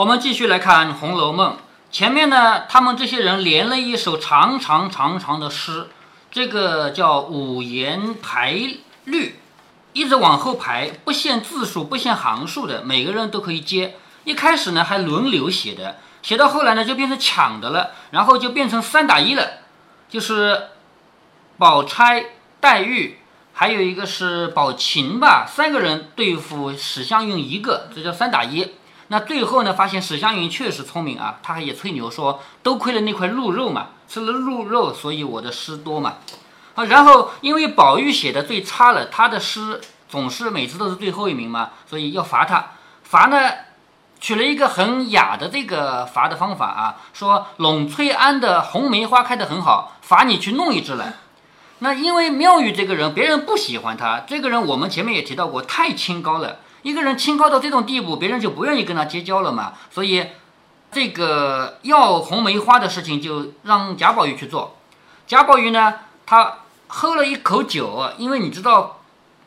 我们继续来看《红楼梦》。前面呢，他们这些人连了一首长长长长的诗，这个叫五言排律，一直往后排，不限字数，不限行数的，每个人都可以接。一开始呢还轮流写的，写到后来呢就变成抢的了，然后就变成三打一了，就是宝钗、黛玉，还有一个是宝琴吧，三个人对付史湘云一个，这叫三打一。那最后呢，发现史湘云确实聪明啊，他也吹牛说，都亏了那块鹿肉嘛，吃了鹿肉，所以我的诗多嘛。啊，然后因为宝玉写的最差了，他的诗总是每次都是最后一名嘛，所以要罚他。罚呢，取了一个很雅的这个罚的方法啊，说栊翠庵的红梅花开得很好，罚你去弄一只来。那因为妙玉这个人，别人不喜欢他，这个人我们前面也提到过，太清高了。一个人清高到这种地步，别人就不愿意跟他结交了嘛。所以，这个要红梅花的事情就让贾宝玉去做。贾宝玉呢，他喝了一口酒，因为你知道，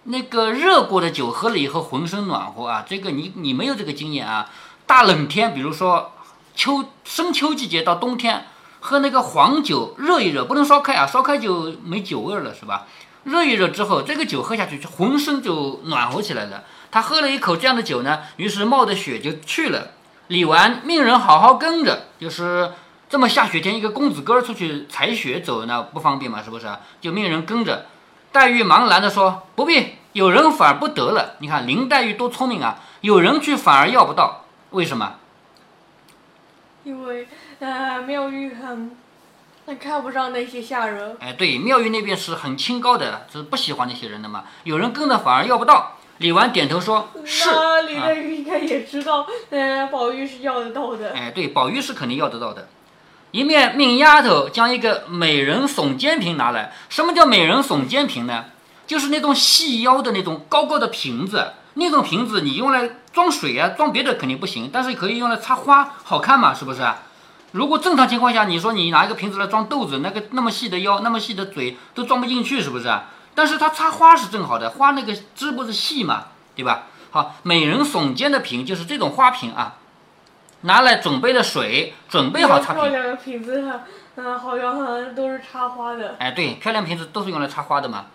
那个热过的酒喝了以后浑身暖和啊。这个你你没有这个经验啊。大冷天，比如说秋深秋季节到冬天，喝那个黄酒热一热，不能烧开啊，烧开就没酒味了，是吧？热一热之后，这个酒喝下去，就浑身就暖和起来了。他喝了一口这样的酒呢，于是冒的雪就去了。李纨命人好好跟着，就是这么下雪天，一个公子哥出去采雪走，那不方便嘛，是不是？就命人跟着。黛玉忙拦着说：“不必，有人反而不得了。你看林黛玉多聪明啊，有人去反而要不到，为什么？因为呃，妙玉很那看不上那些下人。哎，对，妙玉那边是很清高的，是不喜欢那些人的嘛。有人跟着反而要不到。”李纨点头说：“是。”那李黛玉应该也知道，呃，宝玉是要得到的。哎，对，宝玉是肯定要得到的。一面命丫头将一个美人耸肩瓶拿来。什么叫美人耸肩瓶呢？就是那种细腰的那种高高的瓶子。那种瓶子你用来装水啊，装别的肯定不行，但是可以用来插花，好看嘛，是不是？如果正常情况下，你说你拿一个瓶子来装豆子，那个那么细的腰，那么细的嘴都装不进去，是不是？但是它插花是正好的，花那个枝不是细嘛，对吧？好，美人耸肩的瓶就是这种花瓶啊，拿来准备的水，准备好插瓶。漂亮的瓶子，嗯，好像都是插花的。哎，对，漂亮瓶子都是用来插花的嘛。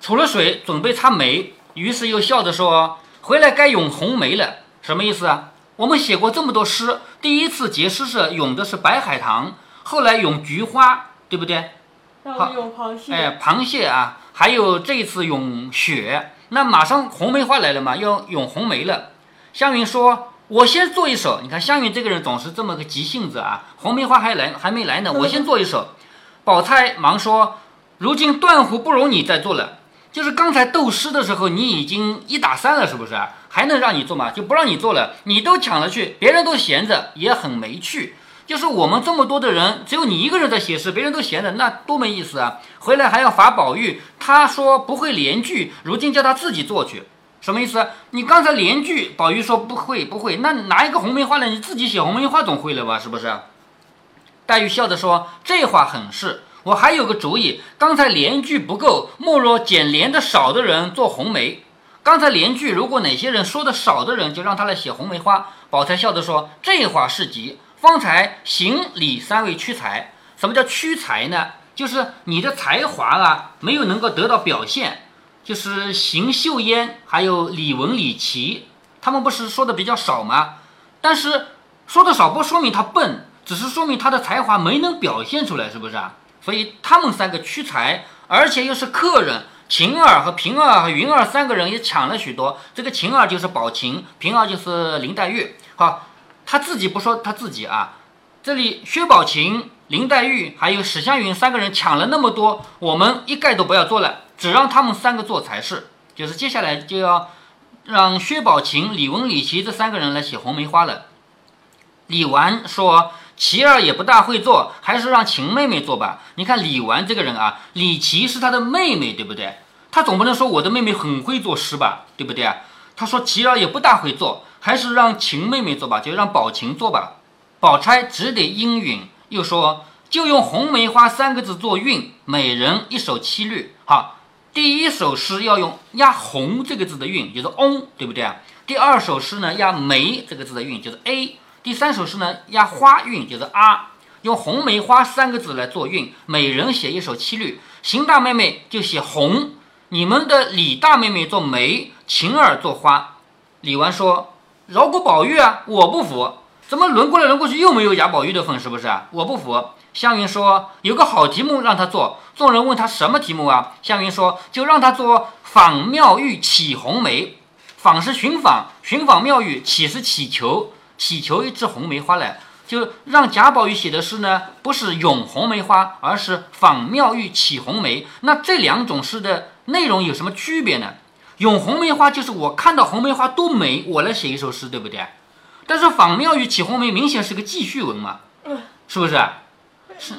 储了水，准备插梅，于是又笑着说：“回来该咏红梅了。”什么意思啊？我们写过这么多诗，第一次结诗是咏的是白海棠，后来咏菊花，对不对？好，咏螃蟹。哎，螃蟹啊。还有这一次咏雪，那马上红梅花来了嘛，要咏红梅了。湘云说：“我先做一首。”你看湘云这个人总是这么个急性子啊。红梅花还来还没来呢，我先做一首。宝钗忙说：“如今断乎不容你再做了。就是刚才斗诗的时候，你已经一打三了，是不是？还能让你做吗？就不让你做了。你都抢了去，别人都闲着，也很没趣。”就是我们这么多的人，只有你一个人在写诗，别人都闲着，那多没意思啊！回来还要罚宝玉，他说不会连句，如今叫他自己做去，什么意思？你刚才连句，宝玉说不会不会，那拿一个红梅花来，你自己写红梅花总会了吧？是不是？黛玉笑着说：“这话很是，我还有个主意。刚才连句不够，莫若捡连的少的人做红梅。刚才连句如果哪些人说的少的人，就让他来写红梅花。”宝钗笑着说：“这话是急。”方才行礼三位屈才，什么叫屈才呢？就是你的才华啊，没有能够得到表现。就是邢岫烟还有李文、李琦，他们不是说的比较少吗？但是说的少不说明他笨，只是说明他的才华没能表现出来，是不是啊？所以他们三个屈才，而且又是客人，晴儿和平儿和云儿三个人也抢了许多。这个晴儿就是宝琴，平儿就是林黛玉。好。他自己不说他自己啊，这里薛宝琴、林黛玉还有史湘云三个人抢了那么多，我们一概都不要做了，只让他们三个做才是。就是接下来就要让薛宝琴、李文、李琦这三个人来写红梅花了。李纨说：“琪儿也不大会做，还是让秦妹妹做吧。”你看李纨这个人啊，李琦是他的妹妹，对不对？他总不能说我的妹妹很会作诗吧，对不对啊？他说琪儿也不大会做。还是让秦妹妹做吧，就让宝琴做吧。宝钗只得应允，又说就用红梅花三个字做韵，每人一首七律。好，第一首诗要用压红这个字的韵，就是 on，对不对啊？第二首诗呢，压梅这个字的韵，就是 a。第三首诗呢押花韵，就是啊，用红梅花三个字来做韵，每人写一首七律。邢大妹妹就写红，你们的李大妹妹做梅，晴儿做花。李纨说：“饶过宝玉啊，我不服。怎么轮过来轮过去又没有贾宝玉的份，是不是啊？我不服。”湘云说：“有个好题目让他做。”众人问他什么题目啊？湘云说：“就让他做访妙玉起红梅。访是寻访，寻访妙玉；起是祈求，祈求一枝红梅花来。就让贾宝玉写的诗呢，不是咏红梅花，而是访妙玉起红梅。那这两种诗的内容有什么区别呢？咏红梅花就是我看到红梅花多美，我来写一首诗，对不对？但是仿妙玉起红梅明显是个记叙文嘛，是不是？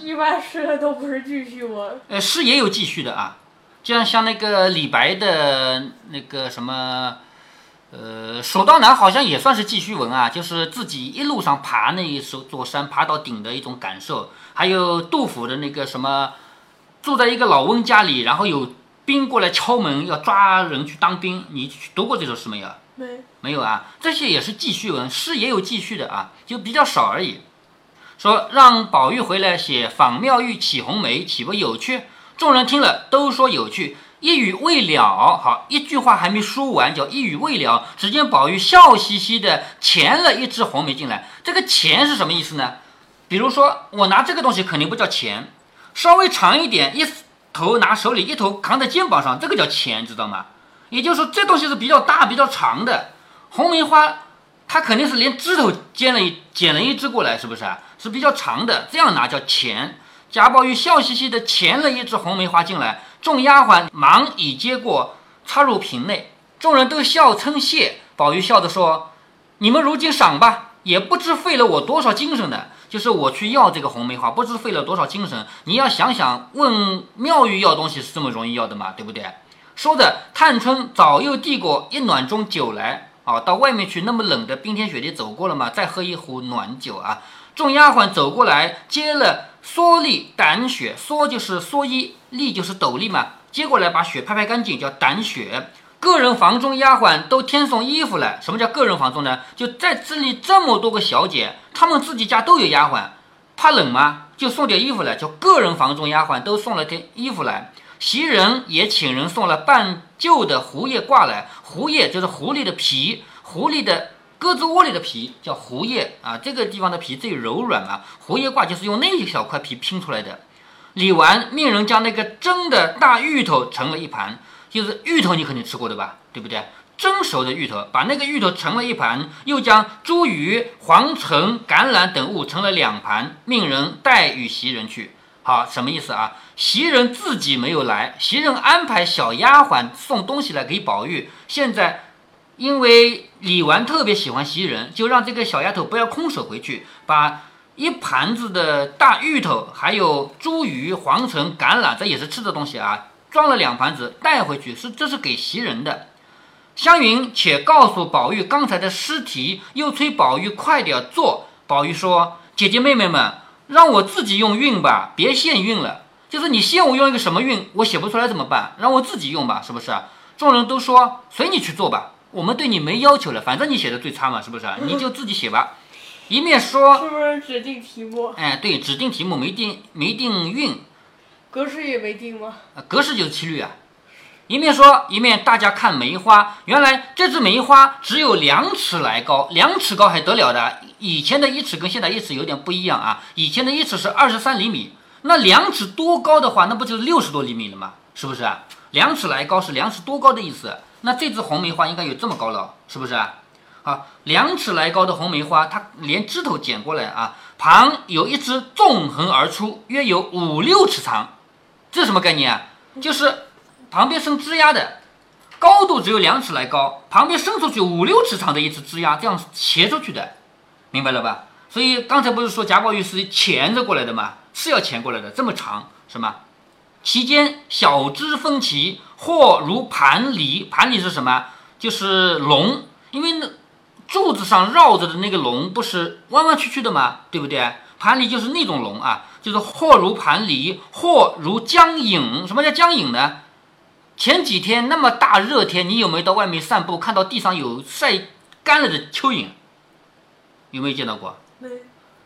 一般诗都不是记叙文。呃，诗也有记叙的啊，就像像那个李白的那个什么，呃，《蜀道难》好像也算是记叙文啊，就是自己一路上爬那一首座山，爬到顶的一种感受。还有杜甫的那个什么，住在一个老翁家里，然后有兵过来敲门，要抓人去当兵。你读过这首诗没有？没。没有啊，这些也是记叙文，诗也有记叙的啊，就比较少而已。说让宝玉回来写访妙玉起红梅，岂不有趣？众人听了都说有趣。一语未了，好，一句话还没说完，叫一语未了。只见宝玉笑嘻嘻的钳了一枝红梅进来。这个钳是什么意思呢？比如说我拿这个东西肯定不叫钳，稍微长一点，一头拿手里，一头扛在肩膀上，这个叫钳，知道吗？也就是说这东西是比较大、比较长的。红梅花，它肯定是连枝头剪了一剪了一枝过来，是不是啊？是比较长的，这样拿叫钳。贾宝玉笑嘻嘻的钳了一枝红梅花进来，众丫鬟忙已接过，插入瓶内。众人都笑称谢。宝玉笑着说：“你们如今赏吧，也不知费了我多少精神呢。就是我去要这个红梅花，不知费了多少精神。你要想想，问妙玉要东西是这么容易要的吗？对不对？”说着，探春早又递过一暖盅酒来。啊，到外面去那么冷的冰天雪地走过了嘛，再喝一壶暖酒啊。众丫鬟走过来接了蓑笠掸雪，蓑就是蓑衣，笠就是斗笠嘛。接过来把雪拍拍干净，叫掸雪。个人房中丫鬟都添送衣服来。什么叫个人房中呢？就在这里这么多个小姐，她们自己家都有丫鬟，怕冷吗？就送点衣服来，叫个人房中丫鬟都送了点衣服来。袭人也请人送了半旧的狐叶挂来，狐叶就是狐狸的皮，狐狸的。鸽子窝里的皮叫狐叶啊，这个地方的皮最柔软啊。狐叶挂就是用那一小块皮拼出来的。李纨命人将那个蒸的大芋头盛了一盘，就是芋头你肯定吃过的吧，对不对？蒸熟的芋头，把那个芋头盛了一盘，又将茱萸、黄橙、橄榄等物盛了两盘，命人带与袭人去。好，什么意思啊？袭人自己没有来，袭人安排小丫鬟送东西来给宝玉，现在。因为李纨特别喜欢袭人，就让这个小丫头不要空手回去，把一盘子的大芋头，还有茱萸、黄橙、橄榄，这也是吃的东西啊，装了两盘子带回去，是这是给袭人的。湘云且告诉宝玉刚才的诗题，又催宝玉快点做。宝玉说：“姐姐妹妹们，让我自己用韵吧，别限韵了。就是你限我用一个什么韵，我写不出来怎么办？让我自己用吧，是不是？”众人都说：“随你去做吧。”我们对你没要求了，反正你写的最差嘛，是不是？你就自己写吧。一面说，是不是指定题目？哎，对，指定题目没定，没定韵，格式也没定吗？格式就是七律啊。一面说，一面大家看梅花。原来这只梅花只有两尺来高，两尺高还得了的？以前的一尺跟现在一尺有点不一样啊。以前的一尺是二十三厘米，那两尺多高的话，那不就是六十多厘米了吗？是不是啊？两尺来高是两尺多高的意思。那这只红梅花应该有这么高了，是不是啊？啊，两尺来高的红梅花，它连枝头剪过来啊，旁有一枝纵横而出，约有五六尺长，这什么概念啊？就是旁边生枝丫的，高度只有两尺来高，旁边伸出去五六尺长的一只枝丫，这样斜出去的，明白了吧？所以刚才不是说贾宝玉是钳着过来的吗？是要钳过来的，这么长，是吗？其间小枝分歧，或如盘梨。盘梨是什么？就是龙，因为柱子上绕着的那个龙不是弯弯曲曲的吗？对不对？盘梨就是那种龙啊，就是或如盘梨，或如江影。什么叫江影呢？前几天那么大热天，你有没有到外面散步，看到地上有晒干了的蚯蚓？有没有见到过？没，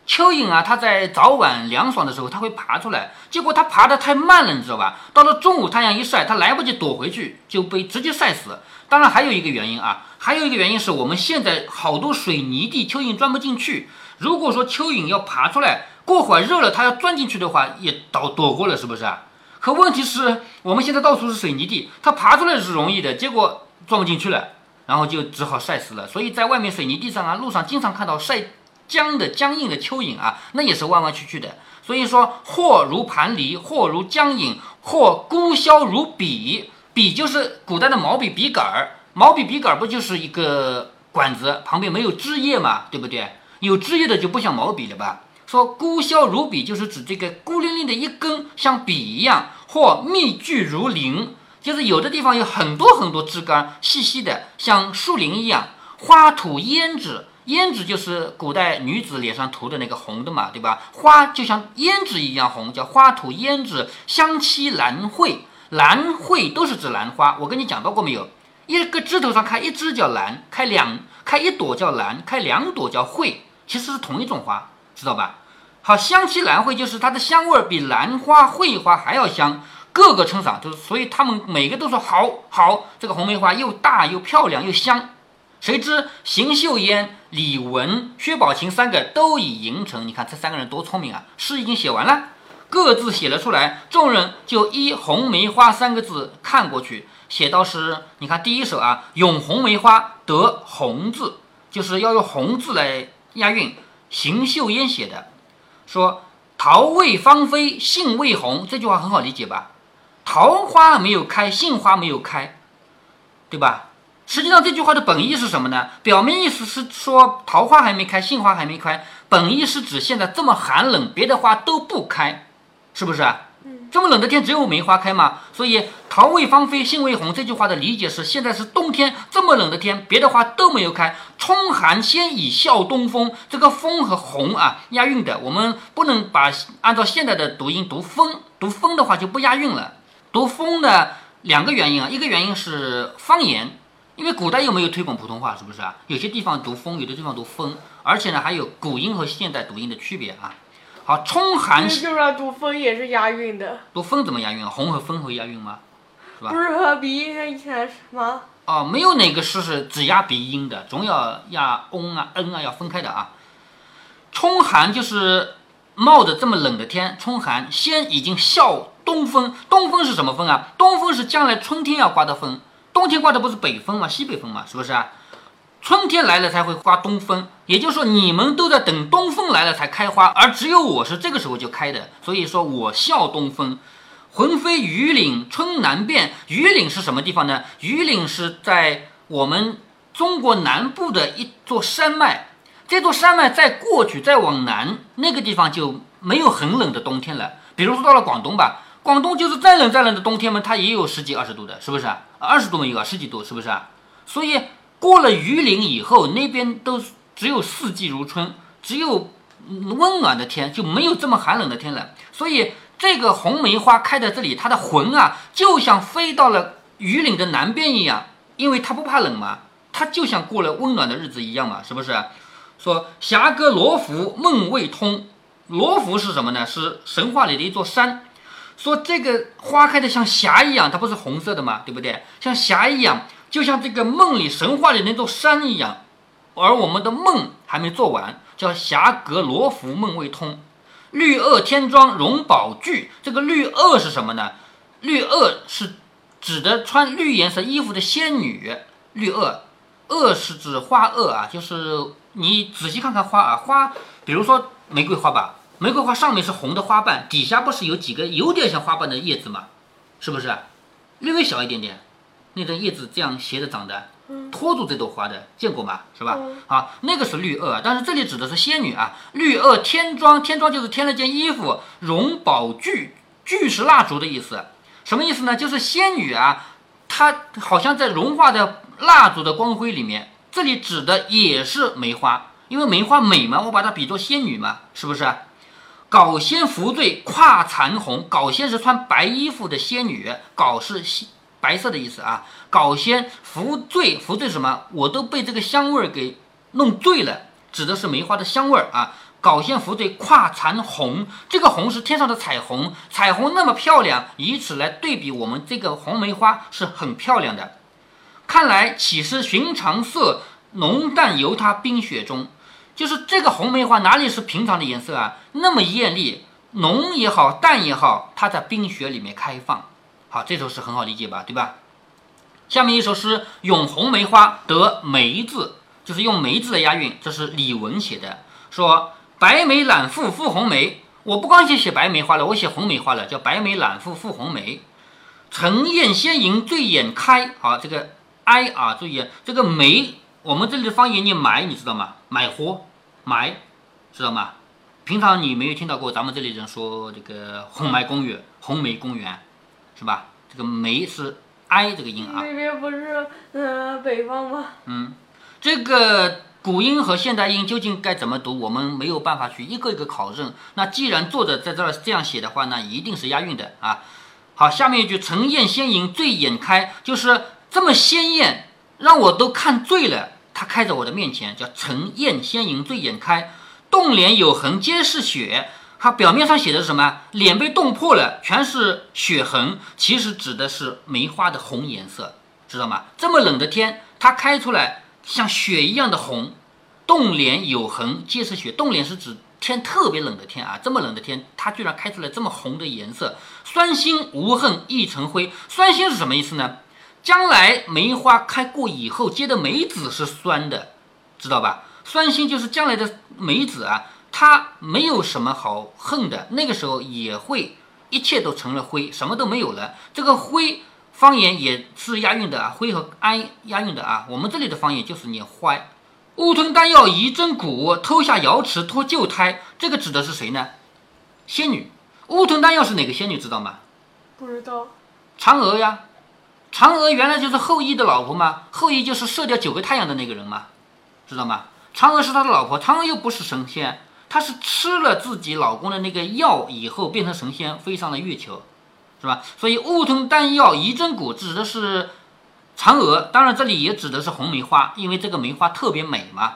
蚯蚓啊，它在早晚凉爽的时候，它会爬出来，结果它爬得太慢了，你知道吧？到了中午太阳一晒，它来不及躲回去，就被直接晒死。当然还有一个原因啊，还有一个原因是我们现在好多水泥地，蚯蚓钻不进去。如果说蚯蚓要爬出来，过会儿热了，它要钻进去的话，也躲躲过了，是不是啊？可问题是我们现在到处是水泥地，它爬出来是容易的，结果钻不进去了，然后就只好晒死了。所以在外面水泥地上啊，路上经常看到晒僵的、僵硬的蚯蚓啊，那也是弯弯曲曲的。所以说，或如盘梨，或如僵影，或孤削如笔。笔就是古代的毛笔笔杆儿，毛笔笔杆儿不就是一个管子，旁边没有枝叶嘛，对不对？有枝叶的就不像毛笔了吧？说孤削如笔，就是指这个孤零零的一根像笔一样，或密聚如林，就是有的地方有很多很多枝干，细细的，像树林一样。花吐胭脂，胭脂就是古代女子脸上涂的那个红的嘛，对吧？花就像胭脂一样红，叫花吐胭脂。香期兰蕙。兰蕙都是指兰花，我跟你讲到过没有？一个枝头上开一枝叫兰，开两开一朵叫兰，开两朵叫蕙，其实是同一种花，知道吧？好，香气兰蕙就是它的香味比兰花、蕙花还要香，个个称赏，就是所以他们每个都说好好，这个红梅花又大又漂亮又香。谁知邢岫烟、李文、薛宝琴三个都已吟成，你看这三个人多聪明啊！诗已经写完了。各自写了出来，众人就依“红梅花”三个字看过去，写到是，你看第一首啊，“咏红梅花”得“红”字，就是要用“红”字来押韵。邢岫烟写的，说“桃未芳菲，杏未红”，这句话很好理解吧？桃花没有开，杏花没有开，对吧？实际上这句话的本意是什么呢？表面意思是说桃花还没开，杏花还没开，本意是指现在这么寒冷，别的花都不开。是不是啊？这么冷的天只有梅花开吗？所以“桃未芳菲，杏未红”这句话的理解是：现在是冬天，这么冷的天，别的花都没有开。冲寒先以笑东风，这个“风”和“红”啊押韵的，我们不能把按照现代的读音读“风”，读“风”的话就不押韵了。读“风”呢，两个原因啊，一个原因是方言，因为古代又没有推广普通话，是不是啊？有些地方读“风”，有的地方读“风”，而且呢，还有古音和现代读音的区别啊。好，冲寒。就说读风也是押韵的。读风怎么押韵啊？红和风会押韵吗？是吧？不是和鼻音以前吗？哦，没有哪个诗是只押鼻音的，总要押嗡啊、嗯啊，要分开的啊。冲寒就是冒着这么冷的天冲寒，先已经笑东风。东风是什么风啊？东风是将来春天要刮的风，冬天刮的不是北风吗？西北风吗？是不是啊？春天来了才会刮东风，也就是说你们都在等东风来了才开花，而只有我是这个时候就开的。所以说我笑东风，魂飞雨岭春难辨。雨岭是什么地方呢？雨岭是在我们中国南部的一座山脉。这座山脉再过去再往南，那个地方就没有很冷的冬天了。比如说到了广东吧，广东就是再冷再冷的冬天嘛，它也有十几二十度的，是不是？二十度没有啊，十几度是不是？所以。过了榆林以后，那边都只有四季如春，只有温暖的天，就没有这么寒冷的天了。所以这个红梅花开在这里，它的魂啊，就像飞到了榆林的南边一样，因为它不怕冷嘛，它就像过了温暖的日子一样嘛，是不是？说侠哥罗浮梦未通，罗浮是什么呢？是神话里的一座山。说这个花开的像霞一样，它不是红色的嘛？对不对？像霞一样。就像这个梦里神话里那座山一样，而我们的梦还没做完，叫霞阁罗浮梦未通。绿萼天妆容宝具，这个绿萼是什么呢？绿萼是指的穿绿颜色衣服的仙女。绿萼，萼是指花萼啊，就是你仔细看看花啊，花，比如说玫瑰花吧，玫瑰花上面是红的花瓣，底下不是有几个有点像花瓣的叶子吗？是不是？略微小一点点。那种叶子这样斜着长的，托住这朵花的，见过吗？是吧？啊，那个是绿萼，但是这里指的是仙女啊。绿萼添装，添装就是添了件衣服。容宝具，具是蜡烛的意思，什么意思呢？就是仙女啊，她好像在融化的蜡烛的光辉里面。这里指的也是梅花，因为梅花美嘛，我把它比作仙女嘛，是不是？搞仙扶醉跨残红，搞仙是穿白衣服的仙女，搞是仙。白色的意思啊，搞仙扶醉，扶醉什么？我都被这个香味儿给弄醉了。指的是梅花的香味儿啊。缟线拂对跨残红，这个红是天上的彩虹，彩虹那么漂亮，以此来对比我们这个红梅花是很漂亮的。看来岂是寻常色，浓淡由它冰雪中。就是这个红梅花哪里是平常的颜色啊？那么艳丽，浓也好，淡也好，它在冰雪里面开放。好，这首诗很好理解吧？对吧？下面一首诗《咏红梅花》得梅字，就是用梅字的押韵，这是李文写的，说。白梅揽复复红梅，我不光写写白梅花了，我写红梅花了，叫白梅揽复复红梅。晨宴先迎醉眼开，好，这个哀啊，注意这个梅，我们这里的方言念埋，你知道吗？埋活埋，知道吗？平常你没有听到过咱们这里人说这个红梅公园，红梅公园，是吧？这个梅是哀这个音啊。那边不是呃北方吗？嗯，这个。古音和现代音究竟该怎么读？我们没有办法去一个一个考证。那既然作者在这儿这样写的话，那一定是押韵的啊。好，下面一句“晨宴先迎醉眼开”，就是这么鲜艳，让我都看醉了。它开在我的面前，叫“晨宴先迎醉眼开”。洞脸有痕皆是雪，它表面上写的是什么？脸被冻破了，全是血痕。其实指的是梅花的红颜色，知道吗？这么冷的天，它开出来。像雪一样的红，冻脸有痕皆是雪。冻脸是指天特别冷的天啊，这么冷的天，它居然开出来这么红的颜色。酸心无恨亦成灰，酸心是什么意思呢？将来梅花开过以后结的梅子是酸的，知道吧？酸心就是将来的梅子啊，它没有什么好恨的，那个时候也会一切都成了灰，什么都没有了。这个灰。方言也是押韵的啊，灰和安押韵的啊。我们这里的方言就是念坏。误吞丹药疑真骨，偷下瑶池脱旧胎。这个指的是谁呢？仙女。误吞丹药是哪个仙女知道吗？不知道。嫦娥呀，嫦娥原来就是后羿的老婆吗？后羿就是射掉九个太阳的那个人吗？知道吗？嫦娥是他的老婆，嫦娥又不是神仙，她是吃了自己老公的那个药以后变成神仙，飞上了月球。是吧？所以误吞丹药遗真骨指的是嫦娥，当然这里也指的是红梅花，因为这个梅花特别美嘛。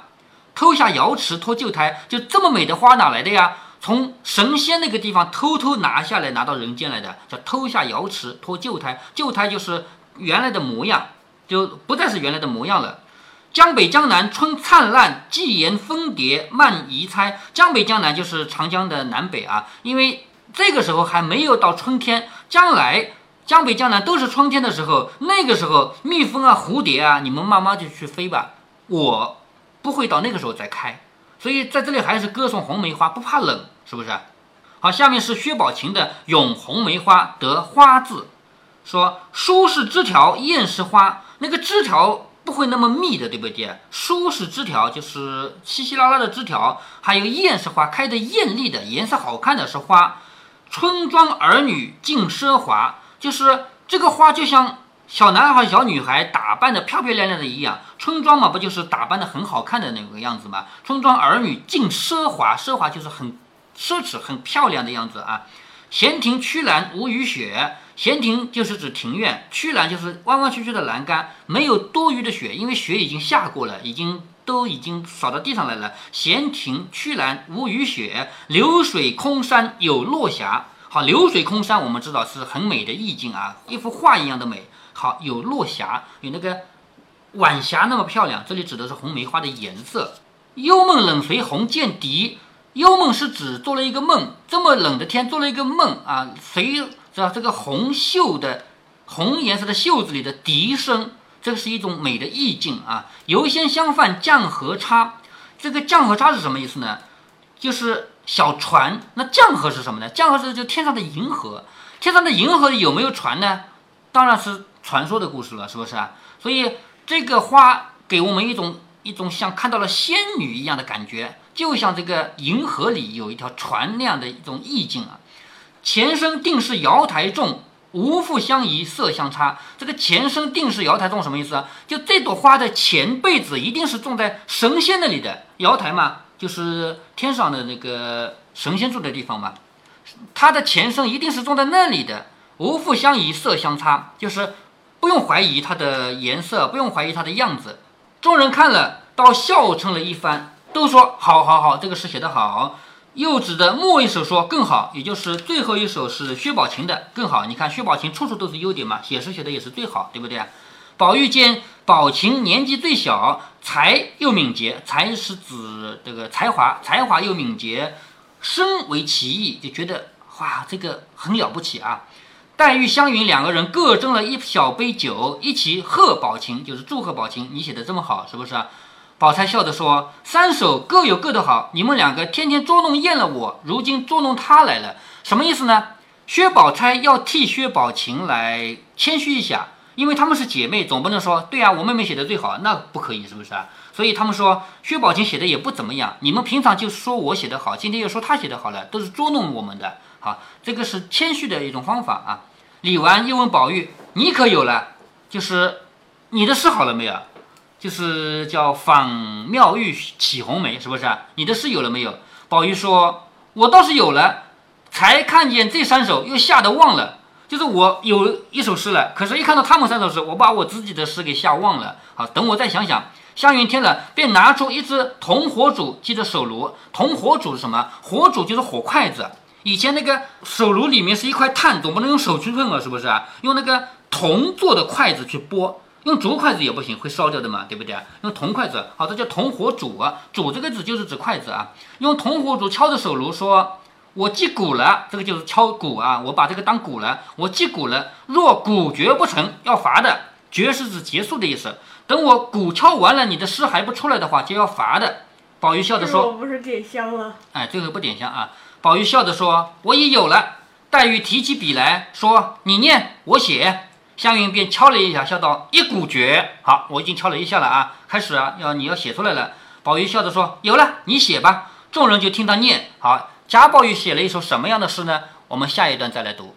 偷下瑶池托旧胎，就这么美的花哪来的呀？从神仙那个地方偷偷拿下来，拿到人间来的，叫偷下瑶池托旧胎。旧胎就是原来的模样，就不再是原来的模样了。江北江南春灿烂，寄言蜂蝶漫移猜。江北江南就是长江的南北啊，因为。这个时候还没有到春天，将来江北江南都是春天的时候，那个时候蜜蜂啊、蝴蝶啊，你们慢慢就去飞吧，我不会到那个时候再开。所以在这里还是歌颂红梅花不怕冷，是不是？好，下面是薛宝琴的《咏红梅花》得花字，说疏是枝条，艳是花，那个枝条不会那么密的，对不对？疏是枝条，就是稀稀拉拉的枝条，还有艳是花，开的艳丽的，颜色好看的是花。春装儿女尽奢华，就是这个花就像小男孩、小女孩打扮的漂漂亮亮的一样。春装嘛，不就是打扮的很好看的那个样子吗？春装儿女尽奢华，奢华就是很奢侈、很漂亮的样子啊。闲庭曲栏无雨雪，闲庭就是指庭院，曲栏就是弯弯曲曲的栏杆，没有多余的雪，因为雪已经下过了，已经。都已经扫到地上来了。闲庭曲栏无雨雪，流水空山有落霞。好，流水空山，我们知道是很美的意境啊，一幅画一样的美好。有落霞，有那个晚霞那么漂亮。这里指的是红梅花的颜色。幽梦冷随红见笛，幽梦是指做了一个梦，这么冷的天做了一个梦啊，随是吧这个红袖的红颜色的袖子里的笛声。这个是一种美的意境啊！油鲜香饭酱和叉，这个降和叉是什么意思呢？就是小船。那降河是什么呢？降河是就天上的银河。天上的银河有没有船呢？当然是传说的故事了，是不是啊？所以这个花给我们一种一种像看到了仙女一样的感觉，就像这个银河里有一条船那样的一种意境啊。前生定是瑶台种。无复相宜色相差，这个前生定是瑶台种什么意思啊？就这朵花的前辈子一定是种在神仙那里的瑶台嘛，就是天上的那个神仙住的地方嘛。它的前生一定是种在那里的。无复相宜色相差，就是不用怀疑它的颜色，不用怀疑它的样子。众人看了，倒笑称了一番。都说好，好，好，这个诗写得好。又指的末一首说更好，也就是最后一首是薛宝琴的更好。你看薛宝琴处处都是优点嘛，写诗写的也是最好，对不对？宝玉见宝琴年纪最小，才又敏捷，才是指这个才华，才华又敏捷，深为奇异，就觉得哇，这个很了不起啊。黛玉、湘云两个人各斟了一小杯酒，一起贺宝琴，就是祝贺宝琴，你写的这么好，是不是？宝钗笑着说：“三首各有各的好，你们两个天天捉弄厌了我，如今捉弄他来了，什么意思呢？”薛宝钗要替薛宝琴来谦虚一下，因为他们是姐妹，总不能说对啊，我妹妹写的最好，那不可以，是不是啊？所以他们说薛宝琴写的也不怎么样，你们平常就说我写的好，今天又说他写的好了，都是捉弄我们的。好，这个是谦虚的一种方法啊。李纨又问宝玉：“你可有了？就是你的诗好了没有？”就是叫仿妙玉起红梅，是不是啊？你的诗有了没有？宝玉说：“我倒是有了，才看见这三首，又吓得忘了。就是我有一首诗了，可是一看到他们三首诗，我把我自己的诗给吓忘了。好，等我再想想。”湘云听了，便拿出一只铜火煮记着手炉。铜火煮是什么？火煮就是火筷子。以前那个手炉里面是一块炭，总不能用手去碰啊，是不是啊？用那个铜做的筷子去拨。用竹筷子也不行，会烧掉的嘛，对不对？用铜筷子，好，这叫铜火煮啊。煮这个字就是指筷子啊。用铜火煮敲着手炉，说：“我击鼓了。”这个就是敲鼓啊。我把这个当鼓了，我击鼓了。若鼓绝不成，要罚的。绝是指结束的意思。等我鼓敲完了，你的诗还不出来的话，就要罚的。宝玉笑着说：“我不是点香了。”哎，最后不点香啊。宝玉笑着说：“我已有了。”黛玉提起笔来说：“你念，我写。”湘云便敲了一下，笑道：“一股绝。”好，我已经敲了一下了啊，开始啊，要你要写出来了。宝玉笑着说：“有了，你写吧。”众人就听他念。好，贾宝玉写了一首什么样的诗呢？我们下一段再来读。